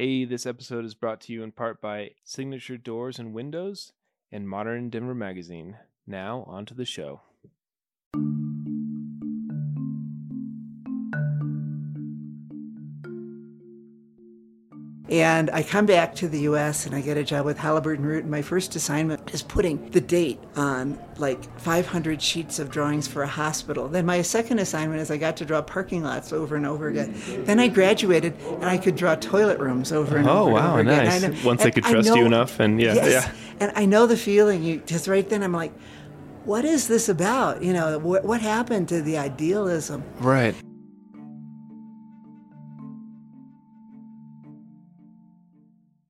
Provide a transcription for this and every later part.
Hey, this episode is brought to you in part by Signature Doors and Windows and Modern Denver Magazine. Now, on to the show. And I come back to the US and I get a job with Holabird and Root. And my first assignment is putting the date on like 500 sheets of drawings for a hospital. Then my second assignment is I got to draw parking lots over and over again. Then I graduated and I could draw toilet rooms over and Oh, over. wow, and over nice. Again. I know- Once they could trust you enough and yeah, yes. yeah. And I know the feeling. You just right then I'm like, what is this about? You know, what, what happened to the idealism? Right.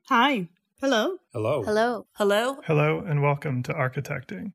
Hi. Hello. Hello. Hello. Hello. Hello and welcome to Architecting.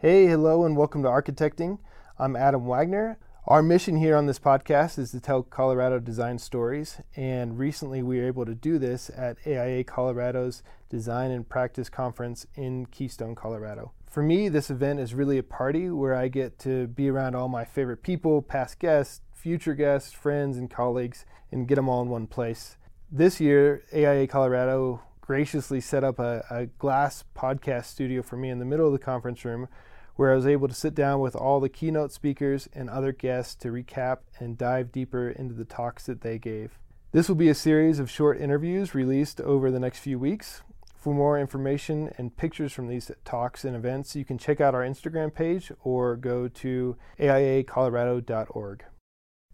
Hey, hello, and welcome to Architecting. I'm Adam Wagner. Our mission here on this podcast is to tell Colorado design stories, and recently we were able to do this at AIA Colorado's Design and Practice Conference in Keystone, Colorado. For me, this event is really a party where I get to be around all my favorite people, past guests, future guests, friends, and colleagues, and get them all in one place. This year, AIA Colorado graciously set up a, a glass podcast studio for me in the middle of the conference room where I was able to sit down with all the keynote speakers and other guests to recap and dive deeper into the talks that they gave. This will be a series of short interviews released over the next few weeks. For more information and pictures from these talks and events, you can check out our Instagram page or go to aiacolorado.org.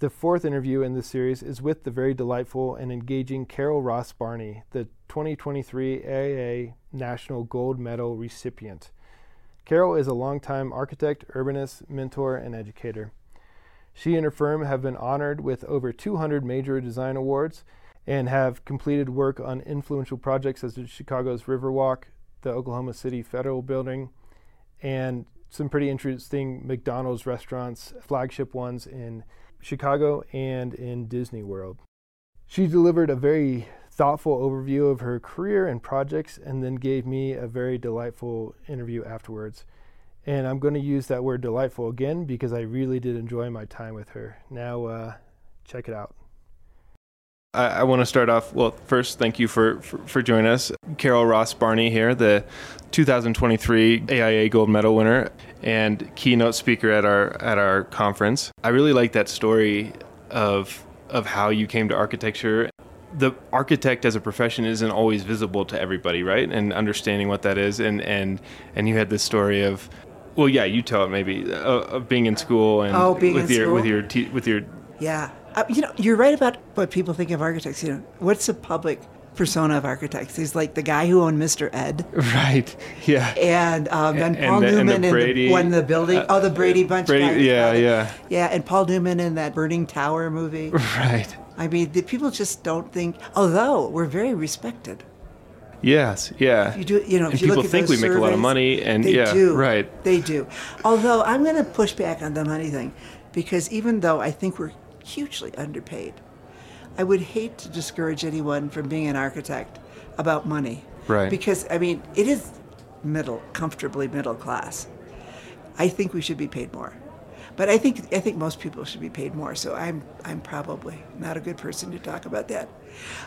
The fourth interview in this series is with the very delightful and engaging Carol Ross Barney, the 2023 AIA National Gold Medal recipient. Carol is a longtime architect, urbanist, mentor, and educator. She and her firm have been honored with over 200 major design awards and have completed work on influential projects such as Chicago's Riverwalk, the Oklahoma City Federal Building, and some pretty interesting McDonald's restaurants, flagship ones in Chicago and in Disney World. She delivered a very thoughtful overview of her career and projects and then gave me a very delightful interview afterwards. And I'm going to use that word delightful again because I really did enjoy my time with her. Now, uh, check it out. I, I want to start off. Well, first, thank you for, for, for joining us. Carol Ross Barney here, the 2023 AIA Gold Medal winner and keynote speaker at our at our conference. I really like that story of of how you came to architecture. The architect as a profession isn't always visible to everybody, right? And understanding what that is, and and and you had this story of, well, yeah, you tell it maybe uh, of being in school and Oh, being with your school? with your te- with your Yeah. Uh, you know, you're right about what people think of architects. You know, what's the public persona of architects? He's like the guy who owned Mr. Ed. right, yeah. And um, then And Paul the- and the Newman in Brady- the, one the building. uh, oh, the Brady Bunch. Brady- yeah, yeah. Yeah, and Paul Newman in that Burning Tower movie. Right. I mean, the people just don't think. Although we're very respected. Yes. Yeah. You do, you know, if And you look people at think we make a lot of money, and they yeah, do. right. They do. Although I'm going to push back on the money thing, because even though I think we're hugely underpaid, I would hate to discourage anyone from being an architect about money. Right. Because I mean, it is middle, comfortably middle class. I think we should be paid more. But I think I think most people should be paid more. So I'm I'm probably not a good person to talk about that.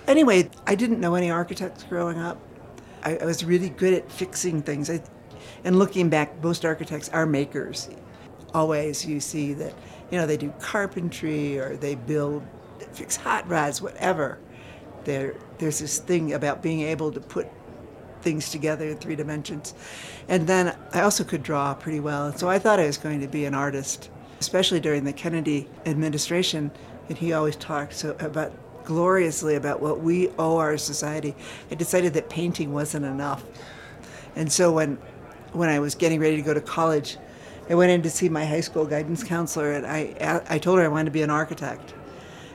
Anyway, I didn't know any architects growing up. I, I was really good at fixing things. I, and looking back, most architects are makers. Always you see that you know they do carpentry or they build, fix hot rods, whatever. There there's this thing about being able to put things together in three dimensions. And then I also could draw pretty well. And so I thought I was going to be an artist, especially during the Kennedy administration. And he always talked so about gloriously about what we owe our society. I decided that painting wasn't enough. And so when when I was getting ready to go to college, I went in to see my high school guidance counselor and I I told her I wanted to be an architect.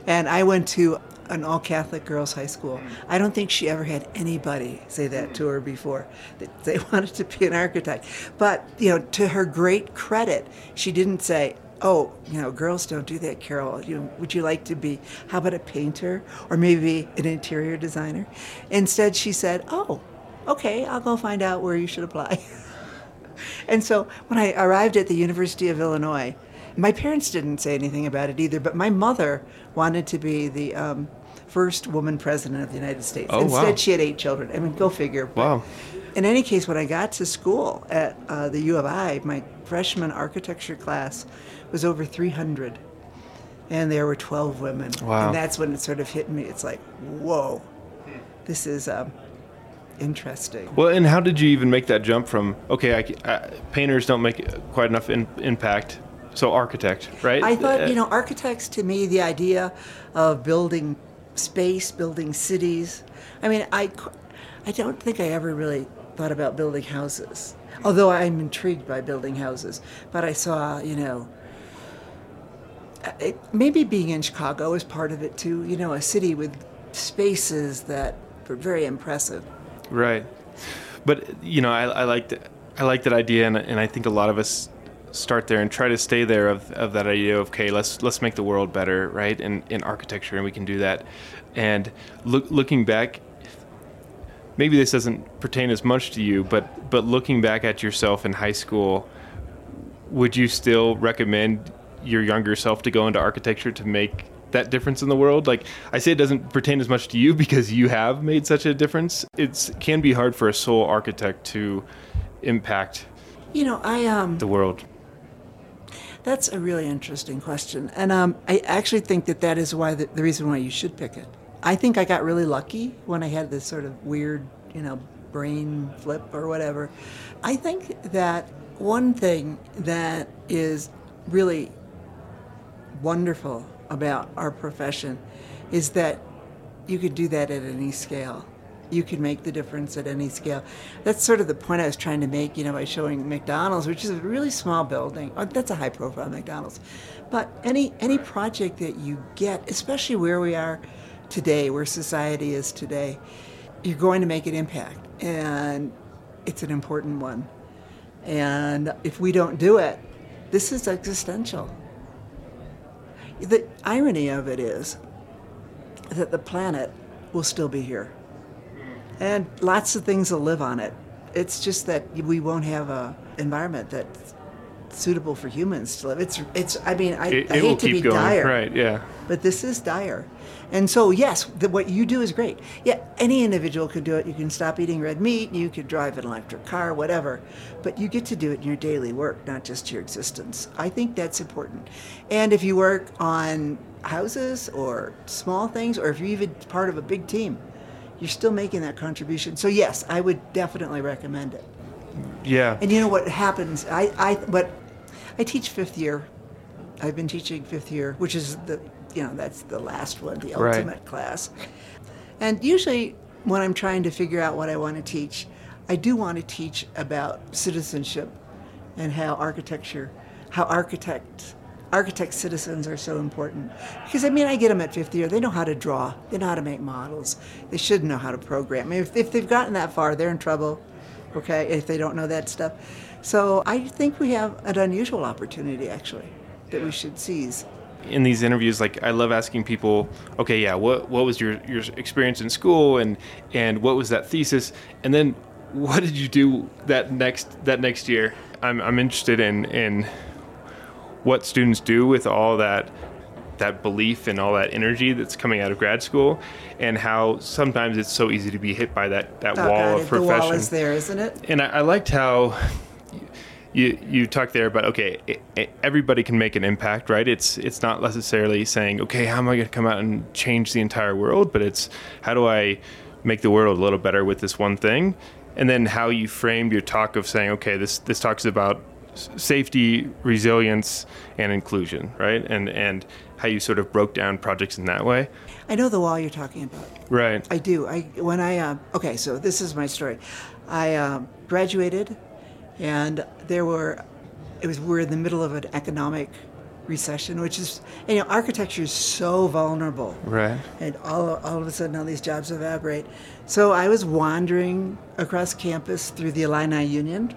And I went to an all Catholic girls' high school. I don't think she ever had anybody say that to her before, that they wanted to be an architect. But, you know, to her great credit, she didn't say, Oh, you know, girls don't do that, Carol. You know, would you like to be, how about a painter or maybe an interior designer? Instead, she said, Oh, okay, I'll go find out where you should apply. and so when I arrived at the University of Illinois, my parents didn't say anything about it either, but my mother wanted to be the um, first woman president of the United States. Oh, Instead, wow. she had eight children. I mean, go figure. But Wow. In any case, when I got to school at uh, the U of I, my freshman architecture class was over 300, and there were 12 women. Wow. And that's when it sort of hit me. It's like, whoa, this is um, interesting. Well, and how did you even make that jump from okay, I, I, painters don't make quite enough in, impact, so architect, right? I thought, Uh, you know, architects to me, the idea of building space, building cities. I mean, I, I don't think I ever really thought about building houses, although I'm intrigued by building houses. But I saw, you know, it, maybe being in Chicago is part of it too. You know, a city with spaces that were very impressive. Right. But you know, I, I like. I like that idea, and, and I think a lot of us start there and try to stay there of, of that idea of okay, let's let's make the world better, right? In in architecture, and we can do that. And look, looking back, maybe this doesn't pertain as much to you, but but looking back at yourself in high school, would you still recommend your younger self to go into architecture to make that difference in the world like i say it doesn't pertain as much to you because you have made such a difference it can be hard for a sole architect to impact You know, I um. the world That's a really interesting question, and um, I actually think that that is why the, the reason why you should pick it. I think I got really lucky when I had this sort of weird, you know, brain flip or whatever. I think that one thing that is really wonderful about our profession is that you could do that at any scale. You can make the difference at any scale. That's sort of the point I was trying to make, you know, by showing McDonald's, which is a really small building. Oh, That's a high-profile McDonald's, but any any project that you get, especially where we are today, where society is today, you're going to make an impact, and it's an important one. And if we don't do it, this is existential. The irony of it is that the planet will still be here. And lots of things will live on it. It's just that we won't have a environment that's suitable for humans to live. It's it's I mean I, it, I it hate to be going dire. right yeah But this is dire. And so, yes, the, what you do is great. Yeah, any individual could do it. You can stop eating red meat, you could drive an electric car, whatever. But you get to do it in your daily work, not just your existence. I think that's important. And if you work on houses or small things, or if you're even part of a big team, you're still making that contribution. So, yes, I would definitely recommend it. Yeah And you know what happens? I, I, what, I teach fifth year. I've been teaching fifth year, which is the, you know, that's the last one, the Right. ultimate class. And usually, when I'm trying to figure out what I want to teach, I do want to teach about citizenship and how architecture, how architect, architect citizens are so important. Because I mean, I get them at fifth year. They know how to draw. They know how to make models. They should know how to program. If, if they've gotten that far, they're in trouble. Okay, if they don't know that stuff. So I think we have an unusual opportunity, actually, that we should seize. in these interviews like i love asking people okay yeah what what was your your experience in school and and what was that thesis and then what did you do that next that next year i'm i'm interested in in what students do with all that that belief and all that energy that's coming out of grad school and how sometimes it's so easy to be hit by that that Oh, wall of the wall is there, isn't it? and I, I liked how you you talked there about okay, e- e- everybody can make an impact, right? It's it's not necessarily saying okay, how am I going to come out and change the entire world, but it's how do I make the world a little better with this one thing, and then how you framed your talk of saying okay, this this talks about safety, resilience, and inclusion, right? And and how you sort of broke down projects in that way, I know the wall you're talking about. right? I do. I when I uh, okay, so this is my story. I um, graduated, and there were. It was we're in the middle of an economic recession, which is you know architecture is so vulnerable. Right. And all, all of a sudden, all these jobs evaporate. So I was wandering across campus through the Illini Union,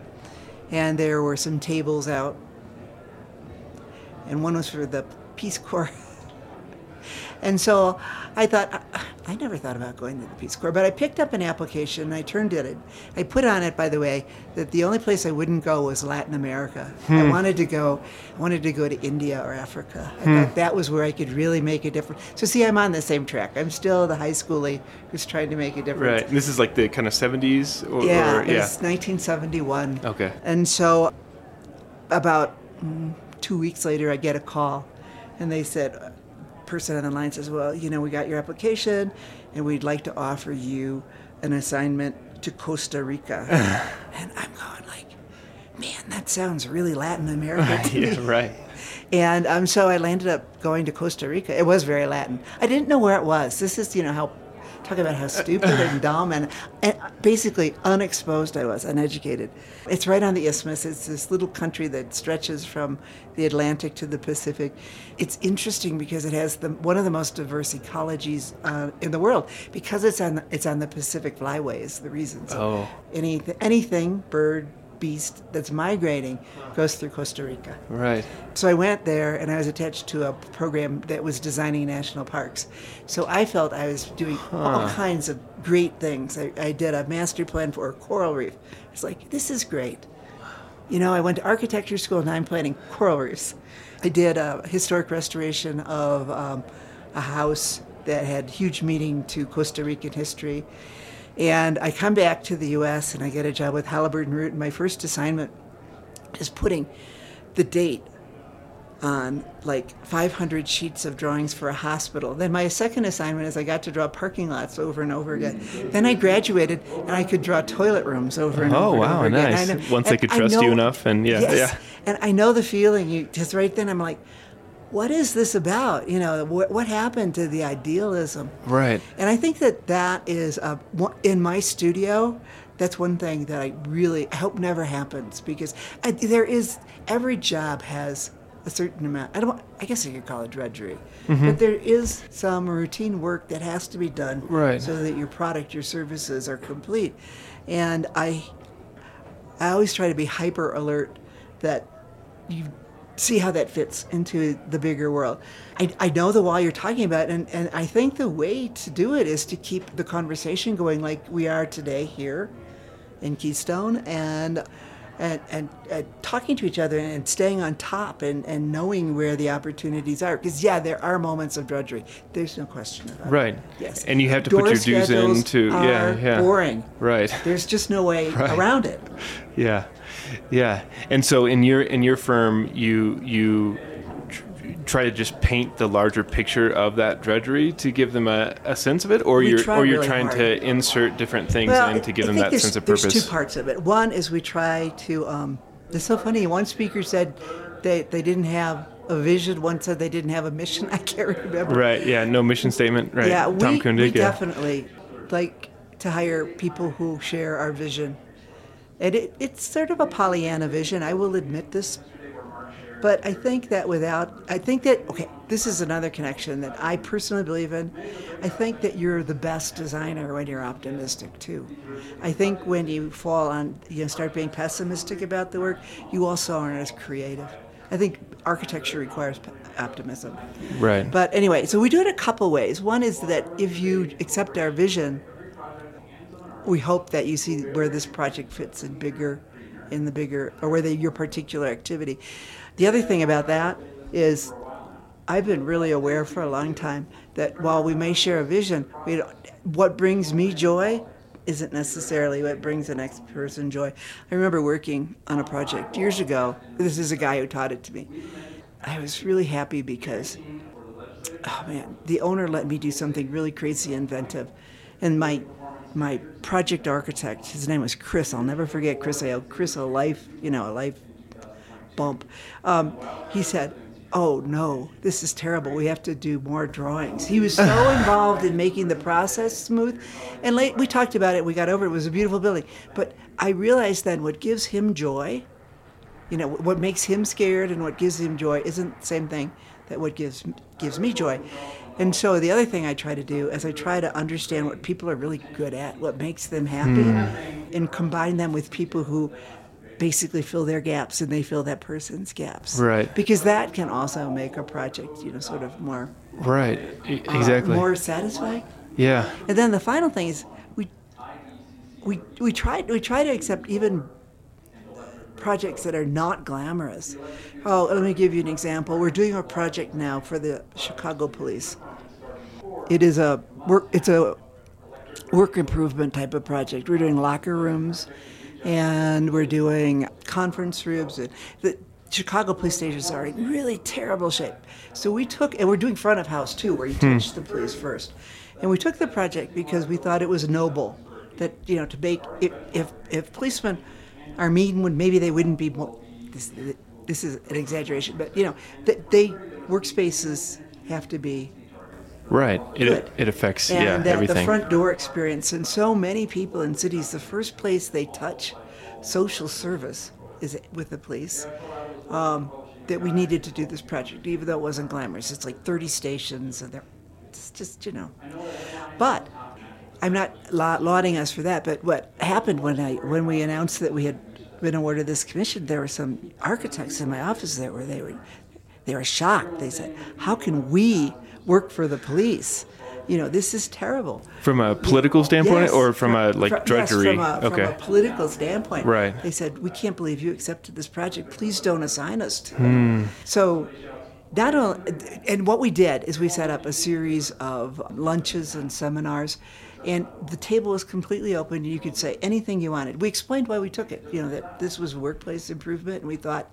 and there were some tables out, and one was for the Peace Corps. And so I thought, I, never thought about going to the Peace Corps, but I picked up an application and I turned in it. I put on it, by the way, that the only place I wouldn't go was Latin America. I wanted to go, I wanted to go to India or Africa. I thought that was where I could really make a difference. So see, I'm on the same track. I'm still the high schoolie who's trying to make a difference. Right. This is like the kind of 70s or Yeah, or, it was 1971. Okay. And so, about mm, two weeks later, I get a call, and they said, person on the line says, "Well, you know, we got your application, and we'd like to offer you an assignment to Costa Rica." and I'm going like, "Man, that sounds really Latin American me." yeah, right. And um, so I landed up going to Costa Rica. It was very Latin. I didn't know where it was. This is, you know, how talk about how stupid and dumb and, and basically unexposed I was, uneducated. It's right on the isthmus. It's this little country that stretches from the Atlantic to the Pacific. It's interesting because it has the, one of the most diverse ecologies uh, in the world because it's on the, it's on the Pacific Flyway is the reason. So Oh. anything, anything, bird, beast that's migrating goes through Costa Rica. Right. So I went there and I was attached to a program that was designing national parks. So I felt I was doing all kinds of great things. I, I did a master plan for a coral reef. It's like, this is great. You know, I went to architecture school and I'm planning coral reefs. I did a historic restoration of um, a house that had huge meaning to Costa Rican history. And I come back to the U.S. and I get a job with Holabird and Root. And my first assignment is putting the date on like 500 sheets of drawings for a hospital. Then my second assignment is I got to draw parking lots over and over again. Then I graduated and I could draw toilet rooms over and Oh, over. and wow, over again. nice. Know- Once they could trust you enough and yeah, yes. yeah. And I know the feeling. You just right then I'm like, what is this about? You know, what, what happened to the idealism? Right. And I think that that is uh, one- in my studio. That's one thing that I really hope never happens because I, there is every job has a certain amount. I don't. I guess I could call it drudgery, but there is some routine work that has to be done Right. so that your product, your services are complete. And I, I always try to be hyper alert that you see how that fits into the bigger world. I, I know the wall you're talking about, and, and I think the way to do it is to keep the conversation going like we are today here in Keystone and and, and, and talking to each other and staying on top and, and knowing where the opportunities are. Because, yeah, there are moments of drudgery. There's no question about Right. it. Yes. And you have to put your dues into yeah, yeah. boring. Right. There's just no way Right. around it. Yeah, yeah. And so in your in your firm, you you tr- try to just paint the larger picture of that drudgery to give them a, a sense of it, or We you're or you're really trying hard. to insert different things Well, in to give I them that sense of purpose. there's two parts of it. One is we try to. Um, it's so funny. One speaker said they they didn't have a vision. One said they didn't have a mission. I can't remember. Right. Yeah. No mission statement. Right. Yeah, Tom we, Kundig. we yeah. definitely like to hire people who share our vision. And it, it's sort of a Pollyanna vision. I will admit this. But I think that without, I think that, okay, this is another connection that I personally believe in. I think that you're the best designer when you're optimistic too. I think when you fall on, you know, start being pessimistic about the work, you also aren't as creative. I think architecture requires optimism. Right. But anyway, so we do it a couple ways. One is that if you accept our vision, we hope that you see where this project fits in bigger, in the bigger, or where the, your particular activity. The other thing about that is, I've been really aware for a long time that while we may share a vision, what brings me joy isn't necessarily what brings the next person joy. I remember working on a project years ago. This is a guy who taught it to me. I was really happy because oh man, the owner let me do something really crazy inventive. And my my project architect, his name was Chris. I'll never forget Chris. I owe Chris a life, you know, a life bump. Um, he said, "Oh no, this is terrible. We have to do more drawings." He was so involved in making the process smooth, and late, we talked about it. We got over it. It was a beautiful building, but I realized then what gives him joy you know what makes him scared and what gives him joy isn't the same thing that what gives gives me joy and so the other thing i try to do is i try to understand what people are really good at what makes them happy and combine them with people who basically fill their gaps and they fill that person's gaps. Right. Because that can also make a project, you know, sort of more Right. Uh, Exactly. more satisfying. yeah. And then the final thing is we we we try we try to accept even projects that are not glamorous. Oh, let me give you an example. We're doing a project now for the Chicago Police. It is a work it's a work improvement type of project. We're doing locker rooms and we're doing conference rooms and the Chicago police stations are in really terrible shape. So we took and we're doing front of house too where you hmm. teach the police first. And we took the project because we thought it was noble that you know to make if if, if policemen are mean when maybe they wouldn't be more this, this is an exaggeration but you know that they workspaces have to be Right. It Good. it affects and yeah that everything. the front door experience and so many people in cities the first place they touch social service is with the police um, that we needed to do this project even though it wasn't glamorous it's like 30 stations and they're it's just you know but i'm not la- lauding us for that but what happened when i when we announced that we had been awarded this commission there were some architects in my office there where they were they were shocked they said how can we work for the police you know this is terrible from a political standpoint Yes, or from a like fr- drudgery? Yes, from a, okay. from a political standpoint. Right. They said, "We can't believe you accepted this project. Please don't assign us to." Hmm. So, not only, and what we did is we set up a series of lunches and seminars, and the table was completely open. You could say anything you wanted. We explained why we took it. You know that this was workplace improvement, and we thought.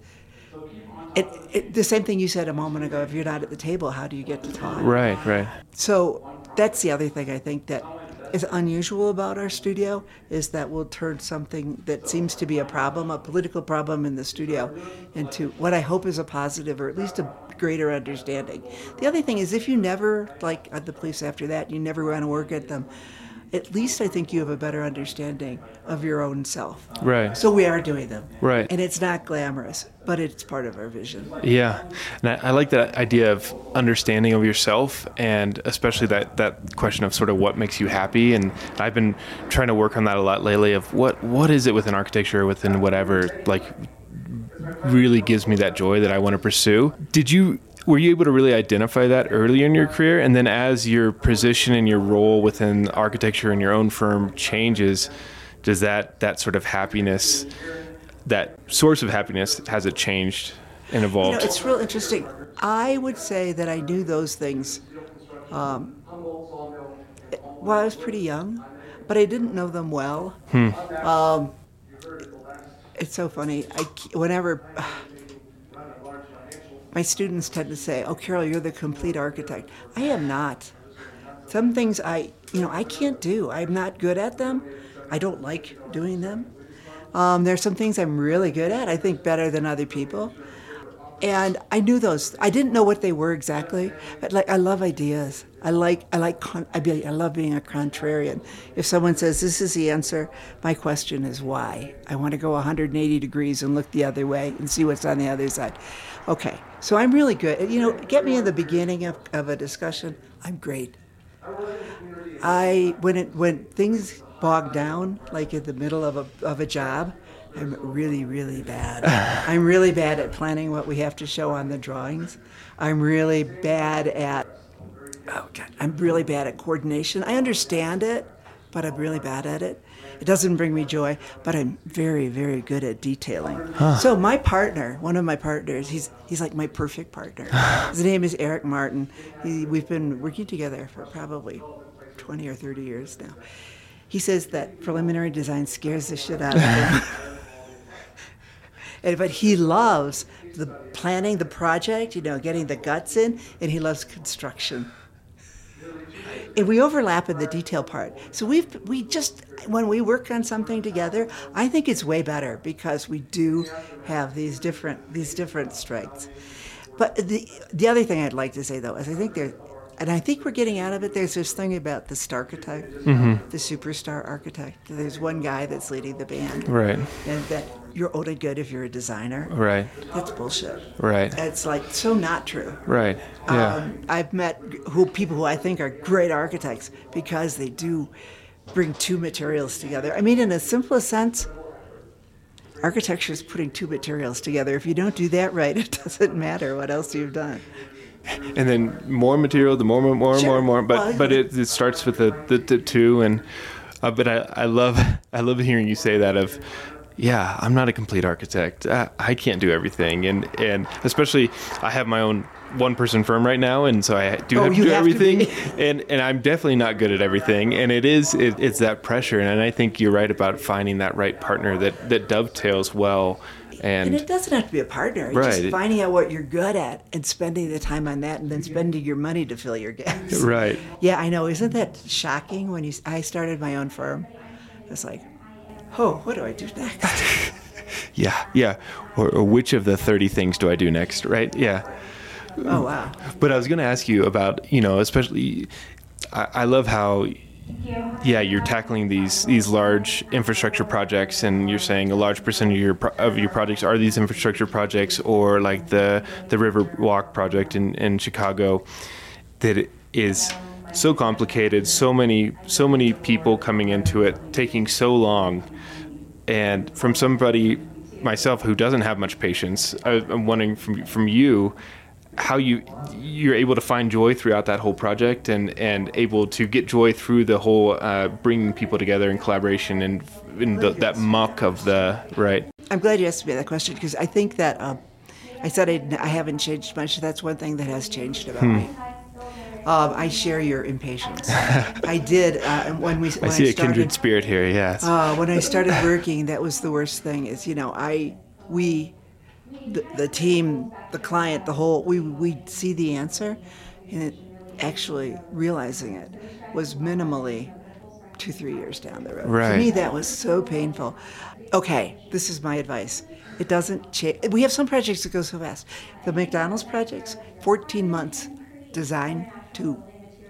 It, it, the same thing you said a moment ago. If you're not at the table, how do you get to talk? Right. Right. So that's the other thing I think that is unusual about our studio is that we'll turn something that seems to be a problem, a political problem in the studio, into what I hope is a positive or at least a greater understanding. The other thing is if you never like the police after that, you never want to work at them. At least I think you have a better understanding of your own self. Right. So we are doing them. Right. And it's not glamorous, but it's part of our vision. Yeah, and I, I like that idea of understanding of yourself, and especially that that question of sort of what makes you happy. And I've been trying to work on that a lot lately. Of what what is it within architecture, within whatever, like really gives me that joy that I want to pursue. Did you? Were you able to really identify that early in your career, and then as your position and your role within architecture and your own firm changes, does that that sort of happiness, that source of happiness, has it changed and evolved? You know, it's real interesting. I would say that I knew those things um, while I was pretty young, but I didn't know them well. Um, it's so funny. I, whenever my students tend to say, "Oh, Carol, you're the complete architect." I am not. Some things I, you know, I can't do. I'm not good at them. I don't like doing them. Um, there's some things I'm really good at. I think better than other people and I knew those. I didn't know what they were exactly, but like I love ideas. I like I like I, be, I love being a contrarian. If someone says this is the answer, my question is why. I want to go 180 degrees and look the other way and see what's on the other side. Okay, so I'm really good. You know, get me in the beginning of, of a discussion. I'm great. I when it when things bog down, like in the middle of a of a job, I'm really really bad. I'm really bad at planning what we have to show on the drawings. I'm really bad at oh god, I'm really bad at coordination. I understand it, but I'm really bad at it. It doesn't bring me joy, but I'm very, very good at detailing. So my partner, one of my partners, he's he's like my perfect partner. His name is Eric Martin. He, we've been working together for probably 20 or 30 years now. He says that preliminary design scares the shit out of him. And, but he loves the planning the project, you know, getting the guts in, and he loves construction. And we overlap in the detail part. So we've we just when we work on something together, I think it's way better because we do have these different these different strengths. But the the other thing I'd like to say though is I think there and I think we're getting out of it. There's this thing about the star architect, mm-hmm. the superstar architect. There's one guy that's leading the band, Right. and that you're only good if you're a designer. Right. That's bullshit. Right. It's like so not true. Right. Yeah. Um, I've met who people who I think are great architects because they do bring two materials together. I mean, in the simplest sense, architecture is putting two materials together. If you don't do that right, it doesn't matter what else you've done. and then more material, the more, more, more, Sure. more, more. But Well, but it, it starts with the the, the two, and uh, but I, I love I love hearing you say that of. Yeah, I'm not a complete architect. I, I can't do everything, and and especially I have my own one person firm right now, and so I do Oh, have to you do have to everything, be. and and I'm definitely not good at everything, and it is it, it's that pressure, and I think you're right about finding that right partner that that dovetails well, And and it doesn't have to be a partner. It's Right. Just finding out what you're good at and spending the time on that and then spending your money to fill your gaps. right. Yeah, I know. Isn't that shocking when you s- I started my own firm? It's like, oh, what do I do next? Yeah, yeah. Or, or which of the 30 things do I do next, right? Yeah. oh, wow. But I was going to ask you about, you know, especially, I, I love how, yeah, you're tackling these these large infrastructure projects, and you're saying a large percent of your pro- of your projects are these infrastructure projects, or like the the Riverwalk project in in Chicago, that is so complicated, so many so many people coming into it, taking so long and from somebody myself who doesn't have much patience, I, I'm wondering from from you how you you're able to find joy throughout that whole project and and able to get joy through the whole uh, bringing people together in collaboration and in the, that muck of the right. I'm glad you asked me that question because I think that um, I said I, I haven't changed much. That's one thing that has changed about Hmm. me. Um, I share your impatience. I did uh, when we. When I see a started, kindred spirit here. Yes. Uh, when I started working, that was the worst thing. Is you know I we the, the team, the client, the whole we we see the answer, and it actually realizing it was minimally two three years down the road. For Right. me, that was so painful. Okay, this is my advice. It doesn't change. We have some projects that go so fast. The McDonald's projects, 14 months, design to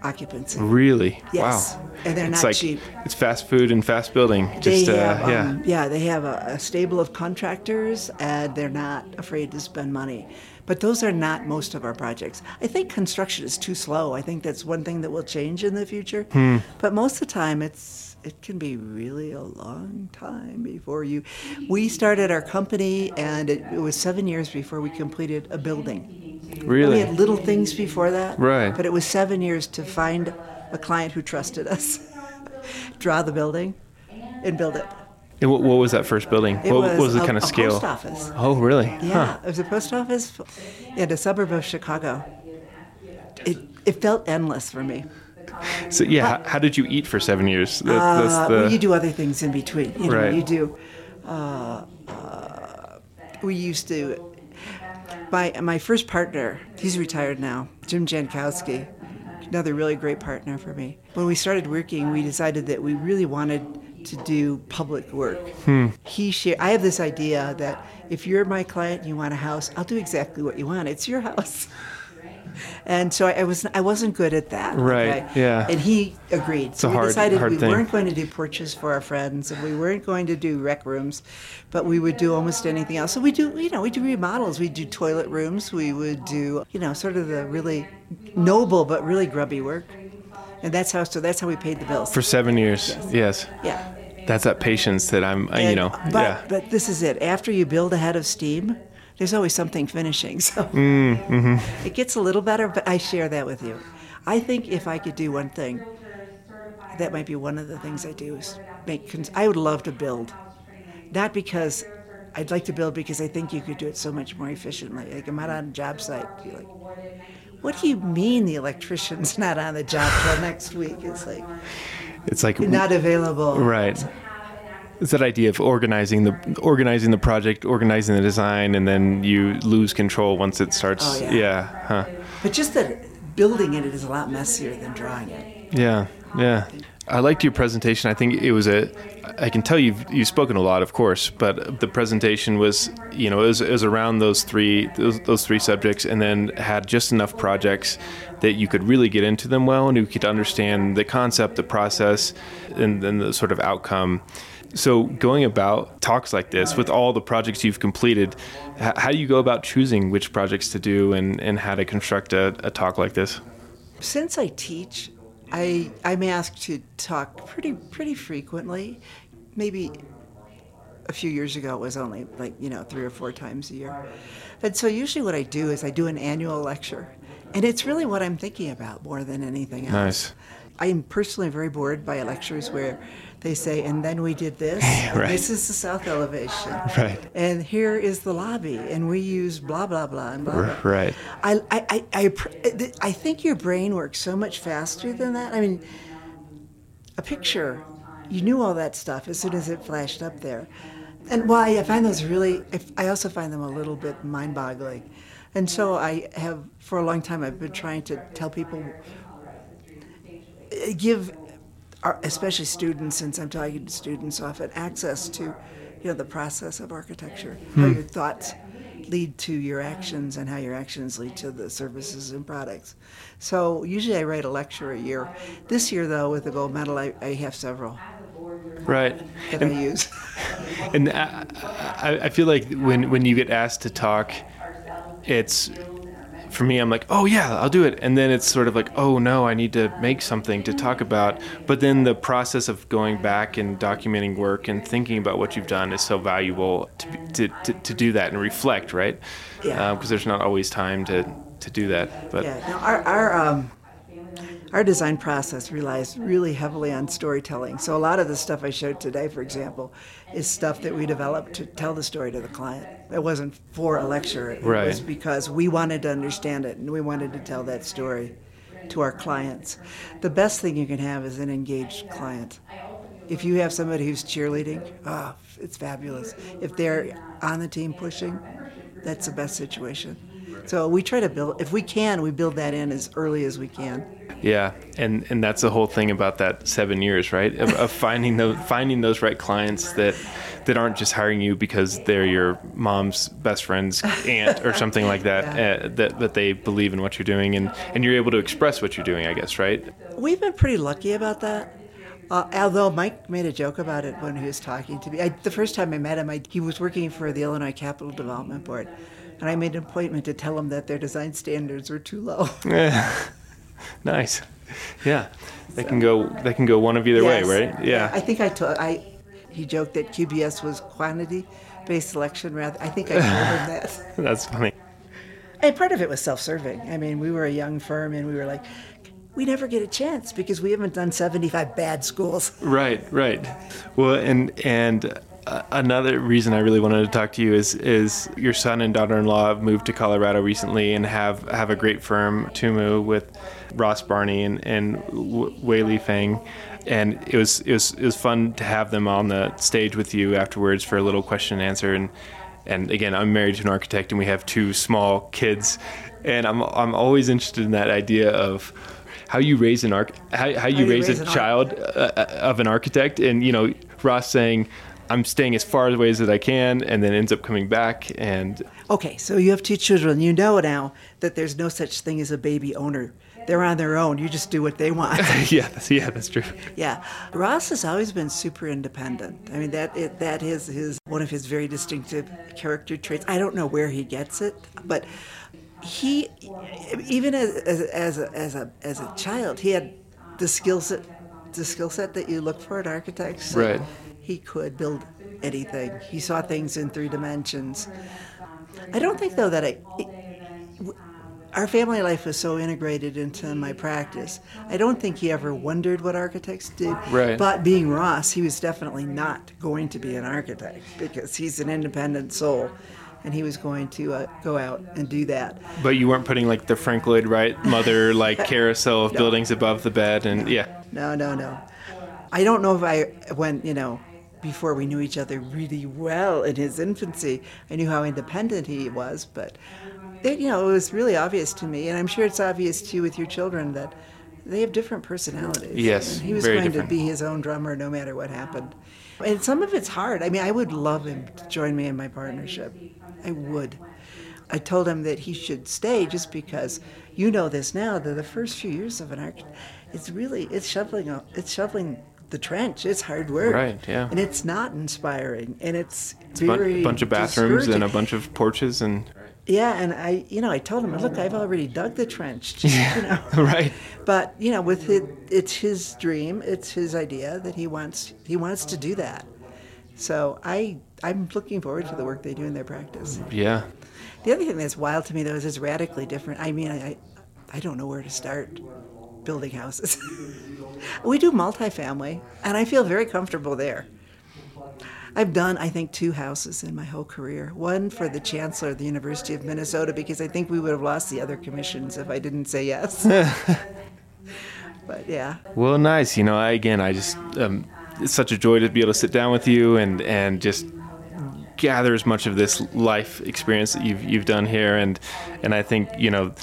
occupancy. really? Yes, Wow. and they're it's not like, cheap. It's fast food and fast building. They Just uh, yeah. um, yeah, they have a, a stable of contractors, and they're not afraid to spend money. But those are not most of our projects. I think construction is too slow. I think that's one thing that will change in the future. Hmm. But most of the time, it's it can be really a long time before you. We started our company, and it, it was seven years before we completed a building. Really? We had little things before that. Right. But it was seven years to find a client who trusted us, draw the building, and build it. And what, what was that first building? What, was was the a- kind of a scale? post office. Oh, really? Yeah, it was a post office in a suburb of Chicago. It, it felt endless for me. So yeah, how, how did you eat for seven years? That, that's Uh, the, well, you do other things in between. You know, Right. you do. Uh, uh, we used to. My my first partner, he's retired now, Jim Jankowski, another really great partner for me. When we started working, we decided that we really wanted to do public work. Hmm. He share. I have this idea that if you're my client and you want a house, I'll do exactly what you want. It's your house. And so I was I wasn't good at that. Right, yeah. And he agreed. So a we hard- decided hard we thing. weren't going to do porches for our friends, and we weren't going to do rec rooms, but we would do almost anything else. So we do, you know, we do remodels. We do toilet rooms. We would do, you know, sort of the really noble but really grubby work. And that's how. So that's how we paid the bills. for seven years. Yes. yeah. That's that patience that I'm, I- you know, But yeah. but this is it. After you build a head of steam, there's always something finishing. So Mm-hmm. it gets a little better. But I share that with you. I think if I could do one thing, that might be one of the things I do is make. I would love to build, not because I'd like to build because I think you could do it so much more efficiently. Like I'm out on a job site, like. What do you mean the electrician's not on the job till next week? It's like It's like not available. right. It's that idea of organizing the organizing the project, organizing the design, and then you lose control once it starts. Oh, yeah. yeah. Huh. But just that building it is a lot messier than drawing it. Yeah, yeah. I liked your presentation. I think it was a. I can tell you've you've spoken a lot, of course, but the presentation was, you know, it was, it was around those three those, those three subjects, and then had just enough projects that you could really get into them well, and you could understand the concept, the process, and then the sort of outcome. So, going about talks like this with all the projects you've completed, how do you go about choosing which projects to do and, and how to construct a, a talk like this? Since I teach, I I'm asked to talk pretty pretty frequently, maybe a few years ago it was only like you know three or four times a year. And so usually what I do is I do an annual lecture, and it's really what I'm thinking about more than anything else. Nice. I'm personally very bored by lectures where they say, and then we did this. Right. This is the south elevation. Right. And here is the lobby, and we use blah blah blah and blah. blah. Right. I, I, I, I, I think your brain works so much faster than that. I mean, a picture, you knew all that stuff as soon as it flashed up there. And why I find those really, I also find them a little bit mind boggling. And so I have, for a long time, I've been trying to tell people, uh, give, our- especially students, since I'm talking to students often, access to, you know, the process of architecture, how hmm. your thoughts lead to your actions and how your actions lead to the services and products. So usually I write a lecture a year. This year, though, with the gold medal, I, I have several Right. that I use. And I, I, I feel like when when you get asked to talk, it's for me. I'm like, oh yeah, I'll do it. And then it's sort of like, oh no, I need to make something to talk about. But then the process of going back and documenting work and thinking about what you've done is so valuable to to, to, to do that and reflect, right? Yeah. Because there's not always time to to do that. But Yeah. Now, our our um, our design process relies really heavily on storytelling. So a lot of the stuff I showed today, for example, is stuff that we developed to tell the story to the client. It wasn't for a lecture. It Right. was because we wanted to understand it and we wanted to tell that story to our clients. The best thing you can have is an engaged client. If you have somebody who's cheerleading, ah, it's fabulous. If they're on the team pushing, that's the best situation. So we try to build, if we can, we build that in as early as we can. Yeah, and and that's the whole thing about that seven years, right? Of, of finding those finding those right clients that that aren't just hiring you because they're your mom's best friend's aunt or something like that. Yeah. Uh, that that they believe in what you're doing and and you're able to express what you're doing. I guess, right? We've been pretty lucky about that. Uh, although Mike made a joke about it when he was talking to me. I, the first time I met him, I, he was working for the Illinois Capital Development Board. And I made an appointment to tell them that their design standards were too low. Yeah. Nice. Yeah, they can go they can go one of either Yes. way, right? Yeah. I think I told I. He joked that QBS was quantity-based selection rather. I think I told him that. that's funny. And part of it was self-serving. I mean, we were a young firm, and we were like, we never get a chance because we haven't done 75 bad schools. Right, right. Well, and and another reason I really wanted to talk to you is is your son and daughter-in-law have moved to Colorado recently and have have a great firm, Tumu, with Ross Barney and and W- Wei Li Feng. And it was it was it was fun to have them on the stage with you afterwards for a little question and answer. And and again, I'm married to an architect, and we have two small kids, and I'm I'm always interested in that idea of how you raise an arch how, how you you raise, raise a child uh, uh, of an architect and you know ross saying i'm staying as far away as i can and then ends up coming back and Okay, so you have two children. You know now that there's no such thing as a baby owner. They're on their own. You just do what they want. yeah that's, yeah that's true yeah, Ross has always been super independent. I mean that it, that is his one of his very distinctive character traits. I don't know where he gets it, but he even as as, as a as a as a child he had the skill set the skill set that you look for in architects. So Right. He could build anything. He saw things in three dimensions. I don't think though that I. Our family life was so integrated into my practice. I don't think he ever wondered what architects did. Right. But being Ross, he was definitely not going to be an architect because he's an independent soul, and he was going to uh, go out and do that. but you weren't putting like the frank lloyd wright mother like carousel of buildings above the bed and yeah No, no, no. I don't know if I, when, you know, before we knew each other really well in his infancy, I knew how independent he was, but, it, you know, it was really obvious to me, and I'm sure it's obvious to you with your children that they have different personalities. Yes, And he was going different. to be his own drummer no matter what happened. And some of it's hard. I mean, I would love him to join me in my partnership. I would. I told him that he should stay just because you know this now that the first few years of an architect, it's really it's shoveling it's shoveling the trench. It's hard work, Right, yeah. and it's not inspiring, and it's, a bun- very bunch of bathrooms and a bunch of porches and yeah. And I, you know, I told him, look, I've already dug the trench, just, you know. right But you know, with it, it's his dream, it's his idea that he wants he wants to do that. So I I'm looking forward to the work they do in their practice. Yeah. The other thing that's wild to me though is it's radically different. I mean, I I don't know where to start building houses. we do multifamily, and I feel very comfortable there. I've done, I think, two houses in my whole career. One for the chancellor of the University of Minnesota because I think we would have lost the other commissions if I didn't say yes. but yeah. Well, nice. You know, I, again, I just um, it's such a joy to be able to sit down with you and and just gather as much of this life experience that you've you've done here, and and I think you know.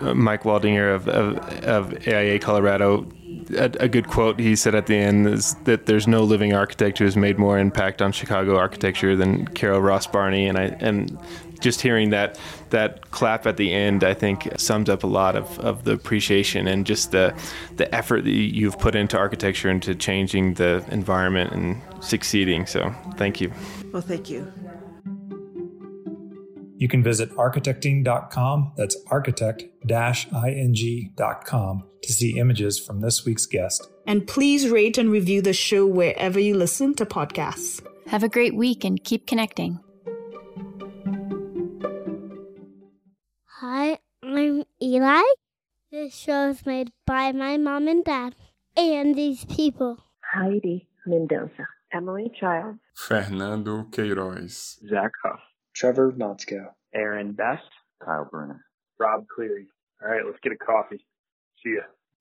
Mike Waldinger of, of, of AIA Colorado a, a, good quote he said at the end is that there's no living architect who has made more impact on Chicago architecture than Carol Ross Barney, and I and just hearing that that clap at the end, I think sums up a lot of, of the appreciation and just the the effort that you've put into architecture and to changing the environment and succeeding. So thank you. Well, thank you. You can visit architecting.com. That's architect-ing.com to see images from this week's guest. And please rate and review the show wherever you listen to podcasts. Have a great week and keep connecting. Hi, I'm Eli. This show is made by my mom and dad and these people. Heidi Mendoza. Emily Childs. Fernando Queiroz. Zach Huff. Trevor Motzko. Aaron Best. Kyle Bruner. Rob Cleary. All right, let's get a coffee. See ya.